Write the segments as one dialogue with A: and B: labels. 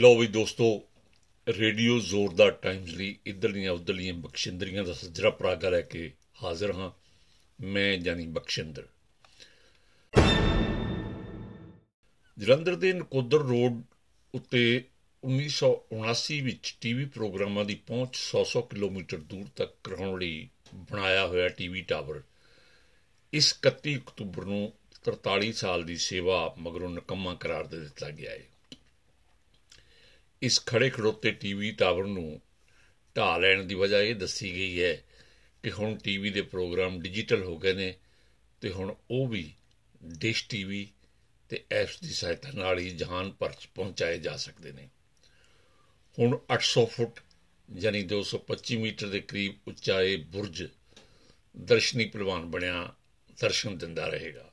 A: ਲੋ ਵੀ ਦੋਸਤੋ ਰੇਡੀਓ ਜ਼ੋਰਦਾਰ ਟਾਈਮਸ ਲਈ ਇਧਰਲੀਆਂ ਉਧਰਲੀਆਂ ਬਖਸ਼ਿੰਦਰੀਆਂ ਦਾ ਸੱਜਰਾ ਪਰਾਗਾ ਲੈ ਕੇ ਹਾਜ਼ਰ ਹਾਂ ਮੈਂ ਜਾਨੀ ਬਖਸ਼ਿੰਦਰ ਜਲੰਧਰ ਦੇ ਨਕੋਦਰ ਰੋਡ ਉੱਤੇ 1979 ਵਿੱਚ ਟੀਵੀ ਪ੍ਰੋਗਰਾਮਾਂ ਦੀ ਪਹੁੰਚ 100-100 ਕਿਲੋਮੀਟਰ ਦੂਰ ਤੱਕ ਕਰਾਉਣ ਲਈ ਬਣਾਇਆ ਹੋਇਆ ਟੀਵੀ ਟਾਵਰ ਇਸ 31 ਅਕਤੂਬਰ ਨੂੰ 43 ਸਾਲ ਦੀ ਸੇਵਾ ਮਗਰੋਂ ਨਕਮਾ ਕਰਾਰ ਦੇ ਦਿੱਤਾ ਗਿਆ ਹੈ ਇਸ ਖੜੇ ਖੜੋਤੇ ਟੀਵੀ ਟਾਵਰ ਨੂੰ ਢਾ ਲੈਣ ਦੀ ਵਜ੍ਹਾ ਇਹ ਦੱਸੀ ਗਈ ਹੈ ਕਿ ਹੁਣ ਟੀਵੀ ਦੇ ਪ੍ਰੋਗਰਾਮ ਡਿਜੀਟਲ ਹੋ ਗਏ ਨੇ ਤੇ ਹੁਣ ਉਹ ਵੀ ਡਿਸ਼ ਟੀਵੀ ਤੇ ਐਪਸ ਦੀ ਸਹਾਇਤਾ ਨਾਲ ਹੀ ਜਹਾਨ ਭਰ ਚ ਪਹੁੰਚਾਏ ਜਾ ਸਕਦੇ ਨੇ ਹੁਣ 800 ਫੁੱਟ ਯਾਨੀ 225 ਮੀਟਰ ਦੇ ਕਰੀਬ ਉਚਾਏ ਬੁਰਜ ਦਰਸ਼ਨੀ ਪਹਿਲਵਾਨ ਬਣਿਆ ਦਰਸ਼ਨ ਦਿੰਦਾ ਰਹੇਗਾ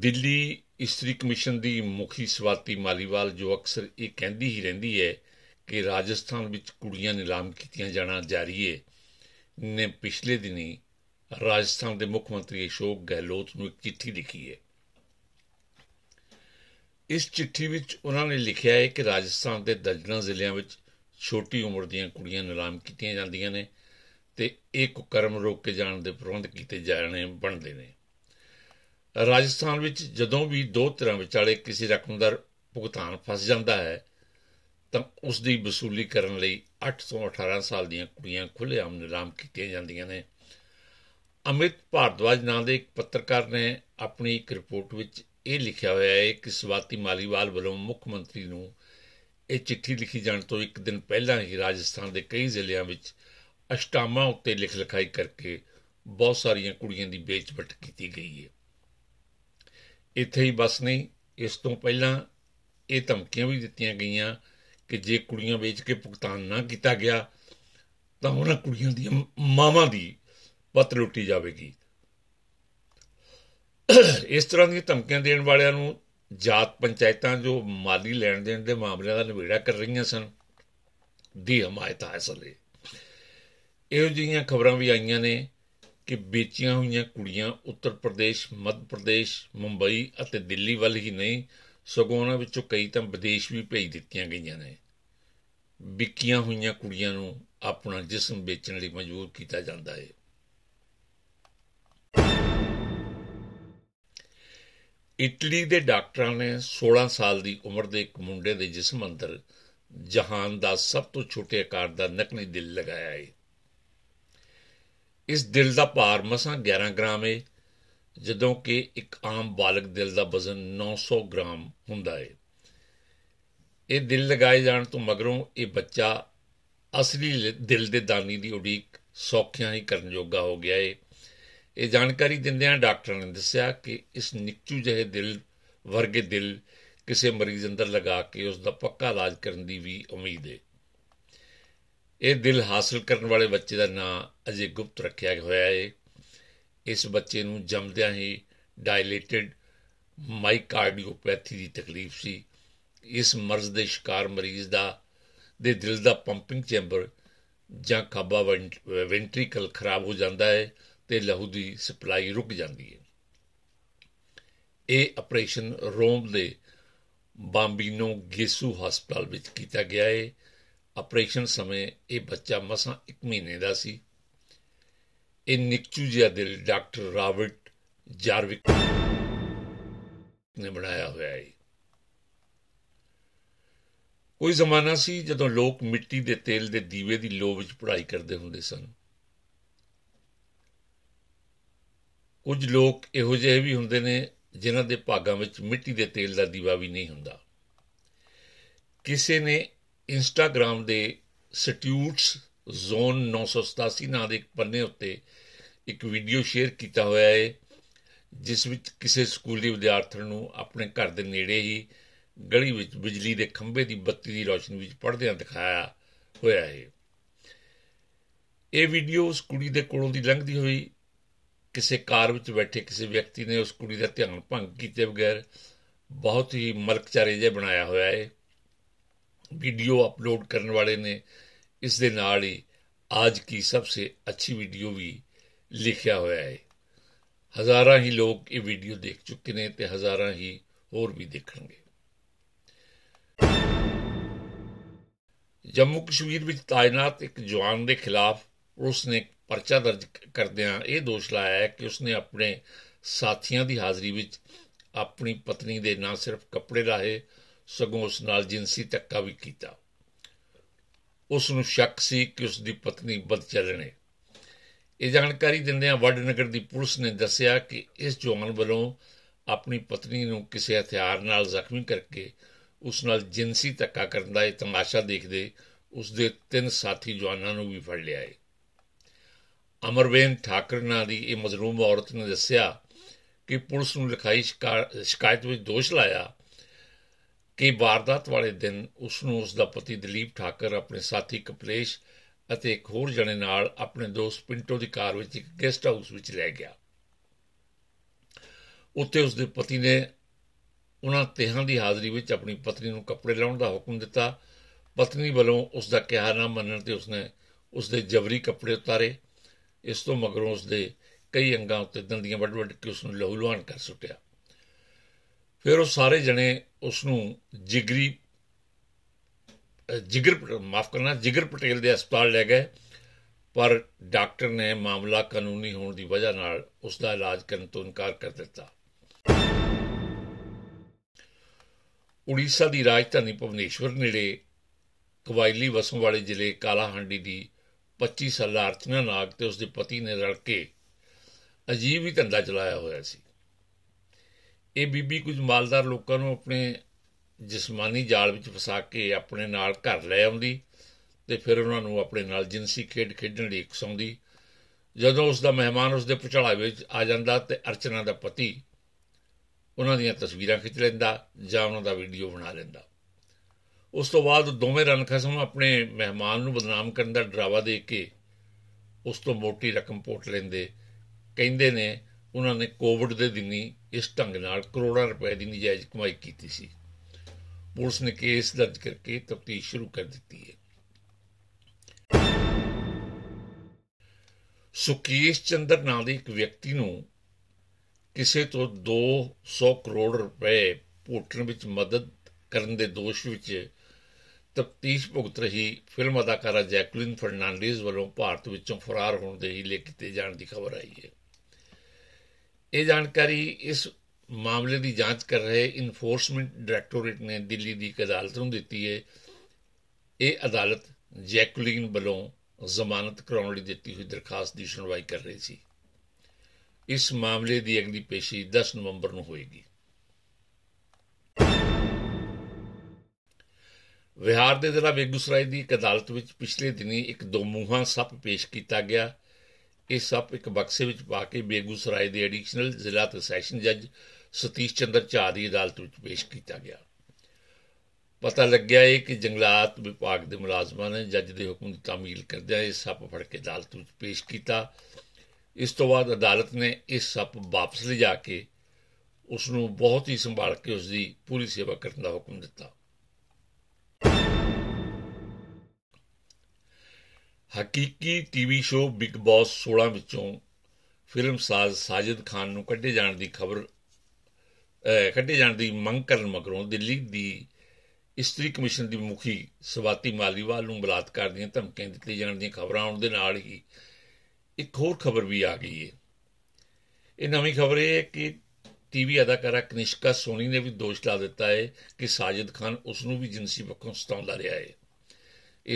A: ਦਿੱਲੀ ਇਸਤਰੀ ਕਮਿਸ਼ਨ ਦੀ ਮੁਖੀ ਸਵਾਤੀ ਮਾਲੀਵਾਲ ਜੋ ਅਕਸਰ ਇਹ ਕਹਿੰਦੀ ਹੀ ਰਹਿੰਦੀ ਹੈ ਕਿ ਰਾਜਸਥਾਨ ਵਿੱਚ ਕੁੜੀਆਂ ਨਿਲਾਮ ਕੀਤੀਆਂ ਜਾਣਾ ਜਾਰੀ ਹੈ ਨੇ ਪਿਛਲੇ ਦਿਨੀ ਰਾਜਸਥਾਨ ਦੇ ਮੁੱਖ ਮੰਤਰੀ ਅਸ਼ੋਕ ਗਹਿਲੋਤ ਨੂੰ ਇੱਕ ਚਿੱਠੀ ਲਿਖੀ ਹੈ ਇਸ ਚਿੱਠੀ ਵਿੱਚ ਉਹਨਾਂ ਨੇ ਲਿਖਿਆ ਹੈ ਕਿ ਰਾਜਸਥਾਨ ਦੇ ਦਰਜਨਾਂ ਜ਼ਿਲ੍ਹਿਆਂ ਵਿੱਚ ਛੋਟੀ ਉਮਰ ਦੀਆਂ ਕੁੜੀਆਂ ਨਿਲਾਮ ਕੀਤੀਆਂ ਜਾਂਦੀਆਂ ਨੇ ਤੇ ਇਹ ਕੁਕਰਮ ਰੋਕ ਕੇ ਜਾਣ ਦੇ ਪ੍ਰਬੰਧ ਕੀਤੇ ਜਾਣੇ ਬਣਦੇ ਨੇ ਰਾਜਸਥਾਨ ਵਿੱਚ ਜਦੋਂ ਵੀ ਦੋ ਧਿਰਾਂ ਵਿਚਾਲੇ ਕਿਸੇ ਰਕਮ ਦਾ ਭੁਗਤਾਨ ਫਸ ਜਾਂਦਾ ਹੈ ਤਾਂ ਉਸ ਦੀ ਵਸੂਲੀ ਕਰਨ ਲਈ 8 ਤੋਂ 18 ਸਾਲ ਦੀਆਂ ਕੁੜੀਆਂ ਖੁੱਲ੍ਹੇਆਮ ਨਿਲਾਮ ਕੀਤੀਆਂ ਜਾਂਦੀਆਂ ਨੇ ਅਮਿਤ ਭਾਰਦਵਾਜ ਨਾਂ ਦੇ ਇੱਕ ਪੱਤਰਕਾਰ ਨੇ ਆਪਣੀ ਇੱਕ ਰਿਪੋਰਟ ਵਿੱਚ ਇਹ ਲਿਖਿਆ ਹੋਇਆ ਹੈ ਕਿ ਸਵਾਤੀ ਮਾਲੀਵਾਲ ਵੱਲੋਂ ਮੁੱਖ ਮੰਤਰੀ ਨੂੰ ਇਹ ਚਿੱਠੀ ਲਿਖੀ ਜਾਣ ਤੋਂ ਇੱਕ ਦਿਨ ਪਹਿਲਾਂ ਹੀ ਰਾਜਸਥਾਨ ਦੇ ਕਈ ਜ਼ਿਲ੍ਹਿਆਂ ਵਿੱਚ ਅਸ਼ਟਾਮਾਂ ਉੱਤੇ ਲਿਖ ਲਿਖਾਈ ਕਰਕੇ ਬਹੁਤ ਸਾਰੀਆਂ ਕੁੜੀਆਂ ਦੀ ਵੇਚ-ਵਟ ਕੀਤੀ ਗਈ ਹੈ ਇੱਥੇ ਹੀ ਬਸ ਨਹੀਂ ਇਸ ਤੋਂ ਪਹਿਲਾਂ ਇਹ ਧਮਕੀਆਂ ਵੀ ਦਿੱਤੀਆਂ ਗਈਆਂ ਕਿ ਜੇ ਕੁੜੀਆਂ ਵੇਚ ਕੇ ਭੁਗਤਾਨ ਨਾ ਕੀਤਾ ਗਿਆ ਤਾਂ ਉਹਨਾਂ ਕੁੜੀਆਂ ਦੀਆਂ ਮਾਵਾਂ ਦੀ ਪੱਤ ਲੁੱਟੀ ਜਾਵੇਗੀ ਇਸ ਤਰ੍ਹਾਂ ਦੀਆਂ ਧਮਕੀਆਂ ਦੇਣ ਵਾਲਿਆਂ ਨੂੰ ਜਾਤ ਪੰਚਾਇਤਾਂ ਜੋ ਮਾਲੀ ਲੈਣ ਦੇਣ ਦੇ ਮਾਮਲਿਆਂ ਦਾ ਨਿਬੇੜਾ ਕਰ ਰਹੀਆਂ ਸਨ ਦੀ ਹਮਾਇਤ ਹਾਸਲ ਇਹੋ ਜਿਹੀਆਂ ਖਬਰਾਂ ਵੀ ਆਈਆਂ ਨੇ ਕਿ ਵੇਚੀਆਂ ਹੋਈਆਂ ਕੁੜੀਆਂ ਉੱਤਰ ਪ੍ਰਦੇਸ਼ ਮੱਧ ਪ੍ਰਦੇਸ਼ ਮੁੰਬਈ ਅਤੇ ਦਿੱਲੀ ਵੱਲ ਹੀ ਨਹੀਂ ਸਗੋਂ ਉਹਨਾਂ ਵਿੱਚੋਂ ਕਈ ਤਾਂ ਵਿਦੇਸ਼ ਵੀ ਭੇਜ ਦਿੱਤੀਆਂ ਗਈਆਂ ਨੇ ਵਿਕੀਆਂ ਹੋਈਆਂ ਕੁੜੀਆਂ ਨੂੰ ਆਪਣਾ ਜਿਸਮ ਵੇਚਣ ਲਈ ਮਜਬੂਰ ਕੀਤਾ ਜਾਂਦਾ ਹੈ ਇਟਲੀ ਦੇ ਡਾਕਟਰਾਂ ਨੇ 16 ਸਾਲ ਦੀ ਉਮਰ ਦੇ ਇੱਕ ਮੁੰਡੇ ਦੇ ਜਿਸਮ ਅੰਦਰ ਜਹਾਨ ਦਾ ਸਭ ਤੋਂ ਛੋਟੇ ਆਕਾਰ ਦਾ ਨਕਲੀ ਦਿਲ ਲਗਾਇਆ ਹੈ ਇਸ ਦਿਲ ਦਾ ਭਾਰ ਮਸਾਂ 11 ਗ੍ਰਾਮ ਹੈ ਜਦੋਂ ਕਿ ਇੱਕ ਆਮ ਬਾਲਗ ਦਿਲ ਦਾ ਵਜ਼ਨ 900 ਗ੍ਰਾਮ ਹੁੰਦਾ ਹੈ ਇਹ ਦਿਲ ਲਗਾਏ ਜਾਣ ਤੋਂ ਮਗਰੋਂ ਇਹ ਬੱਚਾ ਅਸਲੀ ਦਿਲ ਦੇ ਦਾਨੀ ਦੀ ਉਡੀਕ ਸੌਖਿਆਂ ਹੀ ਕਰਨ ਯੋਗਾ ਹੋ ਗਿਆ ਹੈ ਇਹ ਜਾਣਕਾਰੀ ਦਿੰਦਿਆਂ ਡਾਕਟਰ ਨੇ ਦੱਸਿਆ ਕਿ ਇਸ ਨਿੱਕੂ ਜਿਹੇ ਦਿਲ ਵਰਗੇ ਦਿਲ ਕਿਸੇ ਮਰੀਜ਼ ਅੰਦਰ ਲਗਾ ਕੇ ਉਸ ਦਾ ਪੱਕਾ ਇਲਾਜ ਕਰਨ ਦੀ ਵੀ ਉਮੀਦ ਹੈ ਇਹ ਦਿਲ ਹਾਸਲ ਕਰਨ ਵਾਲੇ ਬੱਚੇ ਦਾ ਨਾਂ ਅਜੇ ਗੁਪਤ ਰੱਖਿਆ ਹੋਇਆ ਹੈ ਇਸ ਬੱਚੇ ਨੂੰ ਜੰਮਦਿਆਂ ਹੀ ਡਾਇਲੇਟਡ ਮਾਈਕਾਰਡੀਓਪੈਥੀ ਦੀ ਤਕਲੀਫ ਸੀ ਇਸ ਮਰਜ਼ ਦੇ ਸ਼ਿਕਾਰ ਮਰੀਜ਼ ਦਾ ਦੇ ਦਿਲ ਦਾ ਪੰਪਿੰਗ ਚੈਂਬਰ ਜਾਂ ਕਾਬਾ ਵੈਂਟ੍ਰੀਕਲ ਖਰਾਬ ਹੋ ਜਾਂਦਾ ਹੈ ਤੇ ਲਹੂ ਦੀ ਸਪਲਾਈ ਰੁਕ ਜਾਂਦੀ ਹੈ ਇਹ ਆਪਰੇਸ਼ਨ ਰੋਮ ਦੇ ਬਾਂਬੀਨੋ ਗੇਸੂ ਹਸਪਤਾਲ ਵਿੱਚ ਕੀਤਾ ਗਿਆ ਹੈ ਆਪਰੇਸ਼ਨ ਸਮੇਂ ਇਹ ਬੱਚਾ ਮਸਾਂ 1 ਮਹੀਨੇ ਦਾ ਸੀ ਇਹ ਨਿਕਚੂ ਜਿਹਾ ਦਿਲ ਡਾਕਟਰ ਰਾਬਰਟ ਜਾਰਵਿਕ ਨੇ ਬਣਾਇਆ ਹੋਇਆ ਹੈ ਕੋਈ ਜ਼ਮਾਨਾ ਸੀ ਜਦੋਂ ਲੋਕ ਮਿੱਟੀ ਦੇ ਤੇਲ ਦੇ ਦੀਵੇ ਦੀ ਲੋ ਵਿੱਚ ਪੜਾਈ ਕਰਦੇ ਹੁੰਦੇ ਸਨ ਕੁਝ ਲੋਕ ਇਹੋ ਜਿਹੇ ਵੀ ਹੁੰਦੇ ਨੇ ਜਿਨ੍ਹਾਂ ਦੇ ਭਾਗਾਂ ਵਿੱਚ ਮਿੱਟੀ ਦੇ ਤੇਲ ਦਾ ਦੀਵਾ ਵੀ ਨਹੀਂ ਹੁੰਦਾ ਕਿਸੇ ਨੇ ਇੰਸਟਾਗ੍ਰam ਦੇ ਸਟਿਊਟਸ ਜ਼ੋਨ 987 ਨਾਂ ਦੇ ਇੱਕ ਪੰਨੇ ਉੱਤੇ ਇੱਕ ਵੀਡੀਓ ਸ਼ੇਅਰ ਕੀਤਾ ਹੋਇਆ ਹੈ ਜਿਸ ਵਿੱਚ ਕਿਸੇ ਸਕੂਲੀ ਵਿਦਿਆਰਥਣ ਨੂੰ ਆਪਣੇ ਘਰ ਦੇ ਨੇੜੇ ਹੀ ਗਲੀ ਵਿੱਚ ਬਿਜਲੀ ਦੇ ਖੰਭੇ ਦੀ ਬੱਤੀ ਦੀ ਰੋਸ਼ਨੀ ਵਿੱਚ ਪੜਦਿਆਂ ਦਿਖਾਇਆ ਹੋਇਆ ਹੈ ਇਹ ਵੀਡੀਓ ਉਸ ਕੁੜੀ ਦੇ ਕੋਲੋਂ ਦੀ ਲੰਘਦੀ ਹੋਈ ਕਿਸੇ ਕਾਰ ਵਿੱਚ ਬੈਠੇ ਕਿਸੇ ਵਿਅਕਤੀ ਨੇ ਉਸ ਕੁੜੀ ਦਾ ਧਿਆਨ ਭੰਗ ਕੀਤੇ ਬਗੈਰ ਬਹੁਤ ਹੀ ਮਲਕਚਾਰੇ ਬਣਾਇਆ ਹੋਇਆ ਹੈ ਵੀਡੀਓ ਅਪਲੋਡ ਕਰਨ ਵਾਲੇ ਨੇ ਇਸ ਦੇ ਨਾਲ ਹੀ ਅੱਜ ਦੀ ਸਭ ਤੋਂ ਅੱਛੀ ਵੀਡੀਓ ਵੀ ਲਿਖਿਆ ਹੋਇਆ ਹੈ ਹਜ਼ਾਰਾਂ ਹੀ ਲੋਕ ਇਹ ਵੀਡੀਓ ਦੇਖ ਚੁੱਕੇ ਨੇ ਤੇ ਹਜ਼ਾਰਾਂ ਹੀ ਹੋਰ ਵੀ ਦੇਖਣਗੇ ਜੰਮੂ ਕਸ਼ਮੀਰ ਵਿੱਚ ਤਾਇਨਾਤ ਇੱਕ ਜਵਾਨ ਦੇ ਖਿਲਾਫ ਉਸ ਨੇ ਪਰਚਾ ਦਰਜ ਕਰਦਿਆਂ ਇਹ ਦੋਸ਼ ਲਾਇਆ ਹੈ ਕਿ ਉਸ ਨੇ ਆਪਣੇ ਸਾਥੀਆਂ ਦੀ ਹਾਜ਼ਰੀ ਵਿੱਚ ਆਪਣੀ ਪਤਨੀ ਦੇ ਨਾ ਸਿਰਫ ਕੱਪੜੇ ਲਾਹੇ ਸਗੋਂ ਉਸ ਨਾਲ ਜਿੰਸੀ ਧੱਕਾ ਵੀ ਕੀਤਾ ਉਸ ਨੂੰ ਸ਼ੱਕ ਸੀ ਕਿ ਉਸ ਦੀ ਪਤਨੀ ਬਦਚਲਣ ਹੈ ਇਹ ਜਾਣਕਾਰੀ ਦਿੰਦਿਆਂ ਵੱਡ ਨਗਰ ਦੀ ਪੁਲਿਸ ਨੇ ਦੱਸਿਆ ਕਿ ਇਸ ਜਵਾਨ ਵੱਲੋਂ ਆਪਣੀ ਪਤਨੀ ਨੂੰ ਕਿਸੇ ਹਥਿਆਰ ਨਾਲ ਜ਼ਖਮੀ ਕਰਕੇ ਉਸ ਨਾਲ ਜਿੰਸੀ ਧੱਕਾ ਕਰਨ ਦਾ ਇਹ ਤਮਾਸ਼ਾ ਦੇਖਦੇ ਉਸ ਦੇ ਤਿੰਨ ਸਾਥੀ ਜਵਾਨਾਂ ਨੂੰ ਵੀ ਫੜ ਲਿਆ ਹੈ ਅਮਰਵੇਨ ਠਾਕਰ ਨਾਂ ਦੀ ਇਹ ਮਜ਼ਲੂਮ ਔਰਤ ਨੇ ਦੱਸਿਆ ਕਿ ਪੁਲਿਸ ਨੂੰ ਲਿਖਾਈ ਸ਼ਿਕਾਇਤ ਵਿੱਚ ਦੋਸ਼ ਲਾਇਆ ਕਿ ਵਾਰਦਾਤ ਵਾਲੇ ਦਿਨ ਉਸ ਨੂੰ ਉਸ ਦਾ ਪਤੀ ਦਲੀਪ ਠਾਕਰ ਆਪਣੇ ਸਾਥੀ ਕਪਲੇਸ਼ ਅਤੇ ਇੱਕ ਹੋਰ ਜਣੇ ਨਾਲ ਆਪਣੇ ਦੋਸਤ ਪਿੰਟੋ ਦੀ ਕਾਰ ਵਿੱਚ ਇੱਕ ਗੈਸਟ ਹਾਊਸ ਵਿੱਚ ਲੈ ਗਿਆ ਉੱਥੇ ਉਸ ਦੇ ਪਤੀ ਨੇ ਉਹਨਾਂ ਤੇਹਾਂ ਦੀ ਹਾਜ਼ਰੀ ਵਿੱਚ ਆਪਣੀ ਪਤਨੀ ਨੂੰ ਕੱਪੜੇ ਲਾਉਣ ਦਾ ਹੁਕਮ ਦਿੱਤਾ ਪਤਨੀ ਵੱਲੋਂ ਉਸ ਦਾ ਕਿਹਾ ਨਾ ਮੰਨਣ ਤੇ ਉਸਨੇ ਉਸ ਦੇ ਜਬਰੀ ਕੱਪੜੇ ਉਤਾਰੇ ਇਸ ਤੋਂ ਮਗਰੋਂ ਉਸ ਦੇ ਕਈ ਅੰਗਾਂ ਉੱਤੇ ਦੰਦੀਆਂ ਵੱਡ ਵੱਡ ਕੇ ਉਸ ਨੂੰ ਲਹੂ ਲੁਹਾਨ ਕਰ ਸੁੱਟਿਆ ਫਿਰ ਉਹ ਸਾਰੇ ਜਣੇ ਉਸ ਨੂੰ ਜਿਗਰੀ ਜਿਗਰ ਮਾਫ ਕਰਨਾ ਜਿਗਰ ਪਟੇਲ ਦੇ ਹਸਪਤਾਲ ਲੈ ਗਏ ਪਰ ਡਾਕਟਰ ਨੇ ਮਾਮਲਾ ਕਾਨੂੰਨੀ ਹੋਣ ਦੀ ਵਜ੍ਹਾ ਨਾਲ ਉਸ ਦਾ ਇਲਾਜ ਕਰਨ ਤੋਂ ਇਨਕਾਰ ਕਰ ਦਿੱਤਾ ਉੜੀਸਾ ਦੀ ਰਾਜਧਾਨੀ ਭਵਨੇਸ਼ਵਰ ਨੇੜੇ ਕਵਾਇਲੀ ਵਸੋਂ ਵਾਲੇ ਜ਼ਿਲ੍ਹੇ ਕਾਲਾਹਾਂਡੀ ਦੀ 25 ਸਾਲਾ ਅਰਚਨਾ ਨਾਗ ਤੇ ਉਸ ਦੇ ਪਤੀ ਨੇ ਰਲ ਕੇ ਅਜੀਬ ਹੀ ਧੰਦਾ ਚਲਾਇਆ ਹੋਇਆ ਸੀ ਇਹ ਬੀਬੀ ਕੁਝ ਮਾਲਦਾਰ ਲੋਕਾਂ ਨੂੰ ਆਪਣੇ ਜਿਸਮਾਨੀ ਜਾਲ ਵਿੱਚ ਫਸਾ ਕੇ ਆਪਣੇ ਨਾਲ ਘਰ ਲੈ ਆਉਂਦੀ ਤੇ ਫਿਰ ਉਹਨਾਂ ਨੂੰ ਆਪਣੇ ਨਾਲ ਜਿੰਸੀ ਖੇਡ ਖੇਡਣ ਲਈ ਇਕਸਾਉਂਦੀ ਜਦੋਂ ਉਸ ਦਾ ਮਹਿਮਾਨ ਉਸ ਦੇ ਪਚੜਾਵੇ ਵਿੱਚ ਆ ਜਾਂਦਾ ਤੇ ਅਰਚਨਾ ਦਾ ਪਤੀ ਉਹਨਾਂ ਦੀਆਂ ਤਸਵੀਰਾਂ ਖਿੱਚ ਲੈਂਦਾ ਜਾਂ ਉਹਨਾਂ ਦਾ ਵੀਡੀਓ ਬਣਾ ਲੈਂਦਾ ਉਸ ਤੋਂ ਬਾਅਦ ਦੋਵੇਂ ਰਣਖਸਮ ਆਪਣੇ ਮਹਿਮਾਨ ਨੂੰ ਬਦਨਾਮ ਕਰਨ ਦਾ ਡਰਾਵਾ ਦੇ ਕੇ ਉਸ ਤੋਂ ਮੋਟੀ ਰਕਮ ਪੋਟ ਲੈਂਦੇ ਕਹਿੰਦੇ ਨੇ ਉਹਨਾਂ ਨੇ ਕੋਵਿਡ ਦੇ ਦਿਨੀ ਇਸ ਢੰਗ ਨਾਲ ਕਰੋੜਾਂ ਰੁਪਏ ਦੀ ਨਜਾਇਜ਼ ਕਮਾਈ ਕੀਤੀ ਸੀ ਪੁਲਿਸ ਨੇ ਕੇਸ ਦਰਜ ਕਰਕੇ ਤਫਤੀਸ਼ ਸ਼ੁਰੂ ਕਰ ਦਿੱਤੀ ਹੈ ਸੁਕੇਸ਼ ਚੰਦਰ ਨਾਮ ਦੇ ਇੱਕ ਵਿਅਕਤੀ ਨੂੰ ਕਿਸੇ ਤੋਂ 200 ਕਰੋੜ ਰੁਪਏ ਪੋਟਣ ਵਿੱਚ ਮਦਦ ਕਰਨ ਦੇ ਦੋਸ਼ ਵਿੱਚ ਤਫਤੀਸ਼ ਭੁਗਤ ਰਹੀ ਫਿਲਮ ਅਦਾਕਾਰਾ ਜੈਕਲਿਨ ਫਰਨਾਂਡੀਜ਼ ਵੱਲੋਂ ਭਾਰਤ ਵਿੱਚੋਂ ਫਰਾਰ ਹੋਣ ਦੇ ਹੀ ਕੀਤੇ ਜਾਣ ਦੀ ਖਬਰ ਆਈ ਹੈ ਇਹ ਜਾਣਕਾਰੀ ਇਸ ਮਾਮਲੇ ਦੀ ਜਾਂਚ ਕਰ ਰਹੇ ਇਨਫੋਰਸਮੈਂਟ ਡਾਇਰੈਕਟੋਰੇਟ ਨੇ ਦਿੱਲੀ ਦੀ ਅਦਾਲਤ ਨੂੰ ਦਿੱਤੀ ਹੈ ਇਹ ਅਦਾਲਤ ਜੈਕੁਲਿਨ ਬਲੋਂ ਜ਼ਮਾਨਤ ਕਰਾਉਣ ਲਈ ਦਿੱਤੀ ਹੋਈ ਦਰਖਾਸਤ ਦੀ ਸੁਣਵਾਈ ਕਰ ਰਹੀ ਸੀ ਇਸ ਮਾਮਲੇ ਦੀ ਅਗਲੀ ਪੇਸ਼ੀ 10 ਨਵੰਬਰ ਨੂੰ ਹੋਏਗੀ ਵਿਹਾਰ ਦੇ ਜ਼ਿਲ੍ਹਾ ਬੇਗੂਸਰਾਏ ਦੀ ਇੱਕ ਅਦਾਲਤ ਵਿੱਚ ਪਿਛਲੇ ਦਿਨੀ ਇੱਕ ਦੋਮੂਹਾ ਸੱਪ ਪੇਸ਼ ਕੀਤਾ ਗਿਆ ਇਹ ਸਭ ਇੱਕ ਬਕਸੇ ਵਿੱਚ ਪਾ ਕੇ ਬੇਗੂਸਰਾਏ ਦੇ ਐਡੀਸ਼ਨਲ ਜ਼ਿਲ੍ਹਾ ਤੇ ਸੈਸ਼ਨ ਜੱਜ ਸਤੀਸ਼ ਚੰਦਰ ਚਾਹ ਦੀ ਅਦਾਲਤ ਵਿੱਚ ਪੇਸ਼ ਕੀਤਾ ਗਿਆ ਪਤਾ ਲੱਗਿਆ ਇਹ ਕਿ ਜੰਗਲਾਤ ਵਿਭਾਗ ਦੇ ਮੁਲਾਜ਼ਮਾਂ ਨੇ ਜੱਜ ਦੇ ਹੁਕਮ ਦੀ ਤਾਮੀਲ ਕਰਦਿਆਂ ਇਹ ਸੱਪ ਫੜ ਕੇ ਅਦਾਲਤ ਵਿੱਚ ਪੇਸ਼ ਕੀਤਾ ਇਸ ਤੋਂ ਬਾਅਦ ਅਦਾਲਤ ਨੇ ਇਸ ਸੱਪ ਵਾਪਸ ਲਿਜਾ ਕੇ ਉਸ ਨੂੰ ਬਹੁਤ ਹੀ ਸੰਭਾਲ ਕੇ ਉਸ ਦੀ ਪੂਰੀ ਸੇਵਾ ਕਰਨ ਦਾ ਹੁਕਮ ਦਿੱਤਾ ਹਕੀਕੀ ਟੀਵੀ ਸ਼ੋਅ ਬਿਗ ਬਾਸ 16 ਵਿੱਚੋਂ ਫਿਲਮ ਸਾਜ਼ ਸਾਜਿਦ ਖਾਨ ਨੂੰ ਕੱਢੇ ਜਾਣ ਦੀ ਖਬਰ ਕੱਢੇ ਜਾਣ ਦੀ ਮੰਗ ਕਰਨ ਮਗਰੋਂ ਦਿੱਲੀ ਦੀ ਇਸਤਰੀ ਕਮਿਸ਼ਨ ਦੀ ਮੁਖੀ ਸਵਾਤੀ ਮਾਲੀਵਾਲ ਨੂੰ ਬਲਾਤਕਾਰ ਦੀਆਂ ਧਮਕੀਆਂ ਦਿੱਤੀਆਂ ਜਾਣ ਦੀਆਂ ਖਬਰਾਂ ਆਉਣ ਦੇ ਨਾਲ ਹੀ ਇੱਕ ਹੋਰ ਖਬਰ ਵੀ ਆ ਗਈ ਹੈ ਇਹ ਨਵੀਂ ਖਬਰ ਇਹ ਹੈ ਕਿ ਟੀਵੀ ਅਦਾਕਾਰਾ ਕਨਿਸ਼ਕਾ ਸੋਨੀ ਨੇ ਵੀ ਦੋਸ਼ ਲਾ ਦਿੱਤਾ ਹੈ ਕਿ ਸਾਜਿਦ ਖਾਨ ਉਸ ਨੂੰ ਵੀ ਜਿੰਸੀ ਪੱਖੋਂ ਸਤਾਉਂਦਾ ਰਿਹਾ ਹੈ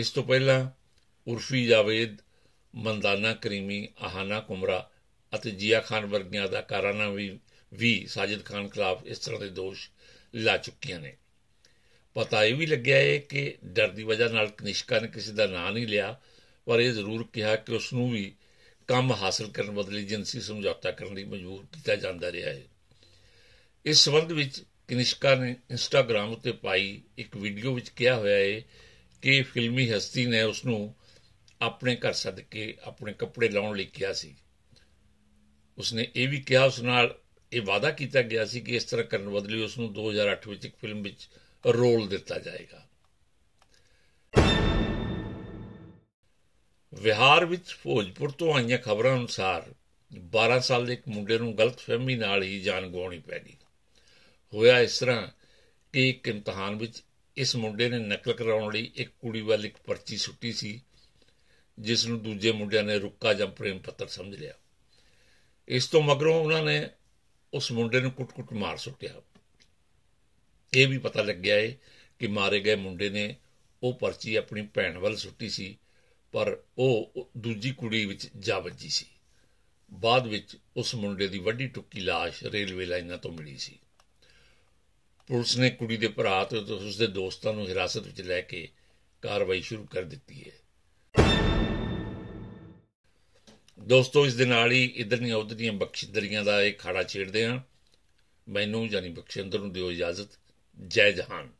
A: ਇਸ ਤੋਂ ਪਹਿਲਾਂ ਉਰਫੀ ਜਾਵੇਦ ਮੰਦਾਨਾ ਕਰੀਮੀ ਆਹਾਨਾ ਕੁਮਰਾ ਅਤੇ ਜੀਆ ਖਾਨ ਵਰਗੀਆਂ ਅਦਾਕਾਰਾਂ ਨੇ ਵੀ ਵੀ ਸਾਜਿਦ ਖਾਨ ਖਿਲਾਫ ਇਸ ਤਰ੍ਹਾਂ ਦੇ ਦੋਸ਼ ਲਾ ਚੁੱਕੀਆਂ ਨੇ ਪਤਾ ਇਹ ਵੀ ਲੱਗਿਆ ਹੈ ਕਿ ਡਰ ਦੀ ਵਜ੍ਹਾ ਨਾਲ ਕਨਿਸ਼ਕਾ ਨੇ ਕਿਸੇ ਦਾ ਨਾਂ ਨਹੀਂ ਲਿਆ ਪਰ ਇਹ ਜ਼ਰੂਰ ਕਿਹਾ ਕਿ ਉਸ ਨੂੰ ਵੀ ਕੰਮ ਹਾਸਲ ਕਰਨ ਬਦਲੇ ਜਿੰਸੀ ਸਮਝੌਤਾ ਕਰਨ ਲਈ ਮਜਬੂਰ ਕੀਤਾ ਜਾਂਦਾ ਰਿਹਾ ਹੈ ਇਸ ਸੰਬੰਧ ਵਿੱਚ ਕਨਿਸ਼ਕਾ ਨੇ ਇੰਸਟਾਗ੍ਰam ਉੱਤੇ ਪਾਈ ਇੱਕ ਵੀਡੀਓ ਵਿੱਚ ਕਿਹਾ ਹੋਇਆ ਹੈ ਕਿ ਫਿਲਮੀ ਹਸਤੀ ਨੇ ਉਸ ਨੂੰ ਆਪਣੇ ਘਰ ਸਦਕੇ ਆਪਣੇ ਕੱਪੜੇ ਲਾਉਣ ਲਈ ਕਿਹਾ ਸੀ ਉਸਨੇ ਇਹ ਵੀ ਕਿਹਾ ਉਸ ਨਾਲ ਇਹ ਵਾਅਦਾ ਕੀਤਾ ਗਿਆ ਸੀ ਕਿ ਇਸ ਤਰ੍ਹਾਂ ਕਰਨ ਬਦਲੇ ਉਸ ਨੂੰ 2008 ਵਿੱਚ ਇੱਕ ਫਿਲਮ ਵਿੱਚ ਰੋਲ ਦਿੱਤਾ ਜਾਏਗਾ ਵਿਹਾਰ ਵਿੱਚ ਫੋਜਪੁਰ ਤੋਂ ਆਈਆਂ ਖਬਰਾਂ ਅਨੁਸਾਰ 12 ਸਾਲ ਦੇ ਇੱਕ ਮੁੰਡੇ ਨੂੰ ਗਲਤ ਫਹਿਮੀ ਨਾਲ ਹੀ ਜਾਨ ਗਵਾਉਣੀ ਪੈ ਗਈ ਹੋਇਆ ਇਸ ਤਰ੍ਹਾਂ ਕਿ ਇੱਕ ਇਮਤਿਹਾਨ ਵਿੱਚ ਇਸ ਮੁੰਡੇ ਨੇ ਨਕਲ ਕਰਾਉਣ ਲਈ ਇੱਕ ਕੁੜੀ ਵੱਲ ਇੱਕ ਪਰਚੀ ਸੁੱਟੀ ਸੀ ਜਿਸ ਨੂੰ ਦੂਜੇ ਮੁੰਡਿਆਂ ਨੇ ਰੁੱਕਾ ਜਾਂ ਪ੍ਰੇਮ ਪੱਤਰ ਸਮਝ ਲਿਆ ਇਸ ਤੋਂ ਮਗਰੋਂ ਉਹਨਾਂ ਨੇ ਉਸ ਮੁੰਡੇ ਨੂੰ ਕੁੱਟ-ਕੁੱਟ ਮਾਰ ਸੁੱਟਿਆ ਇਹ ਵੀ ਪਤਾ ਲੱਗਿਆ ਏ ਕਿ ਮਾਰੇ ਗਏ ਮੁੰਡੇ ਨੇ ਉਹ ਪਰਚੀ ਆਪਣੀ ਭੈਣ ਵੱਲ ਸੁੱਟੀ ਸੀ ਪਰ ਉਹ ਦੂਜੀ ਕੁੜੀ ਵਿੱਚ ਜਾ ਵੱਜੀ ਸੀ ਬਾਅਦ ਵਿੱਚ ਉਸ ਮੁੰਡੇ ਦੀ ਵੱਡੀ ਟੁੱਕੀ লাশ ਰੇਲਵੇ ਲਾਈਨਾਂ ਤੋਂ ਮਿਲੀ ਸੀ ਪੁਲਿਸ ਨੇ ਕੁੜੀ ਦੇ ਭਰਾ ਤੇ ਉਸ ਦੇ ਦੋਸਤਾਂ ਨੂੰ ਹਿਰਾਸਤ ਵਿੱਚ ਲੈ ਕੇ ਕਾਰਵਾਈ ਸ਼ੁਰੂ ਕਰ ਦਿੱਤੀ ਹੈ ਦੋਸਤੋ ਇਸ ਦੇ ਨਾਲ ਹੀ ਇਧਰ ਨਹੀਂ ਉਧਰ ਦੀਆਂ ਬਖਸ਼ਿੰਦਰੀਆਂ ਦਾ ਇਹ ਖਾੜਾ ਛੇੜਦੇ ਹਾਂ ਮੈਨੂੰ ਜਾਨੀ ਬਖਸ਼ਿੰਦਰ ਨੂੰ ਦਿਓ ਇਜਾਜ਼ਤ ਜੈ ਜਹਾਨ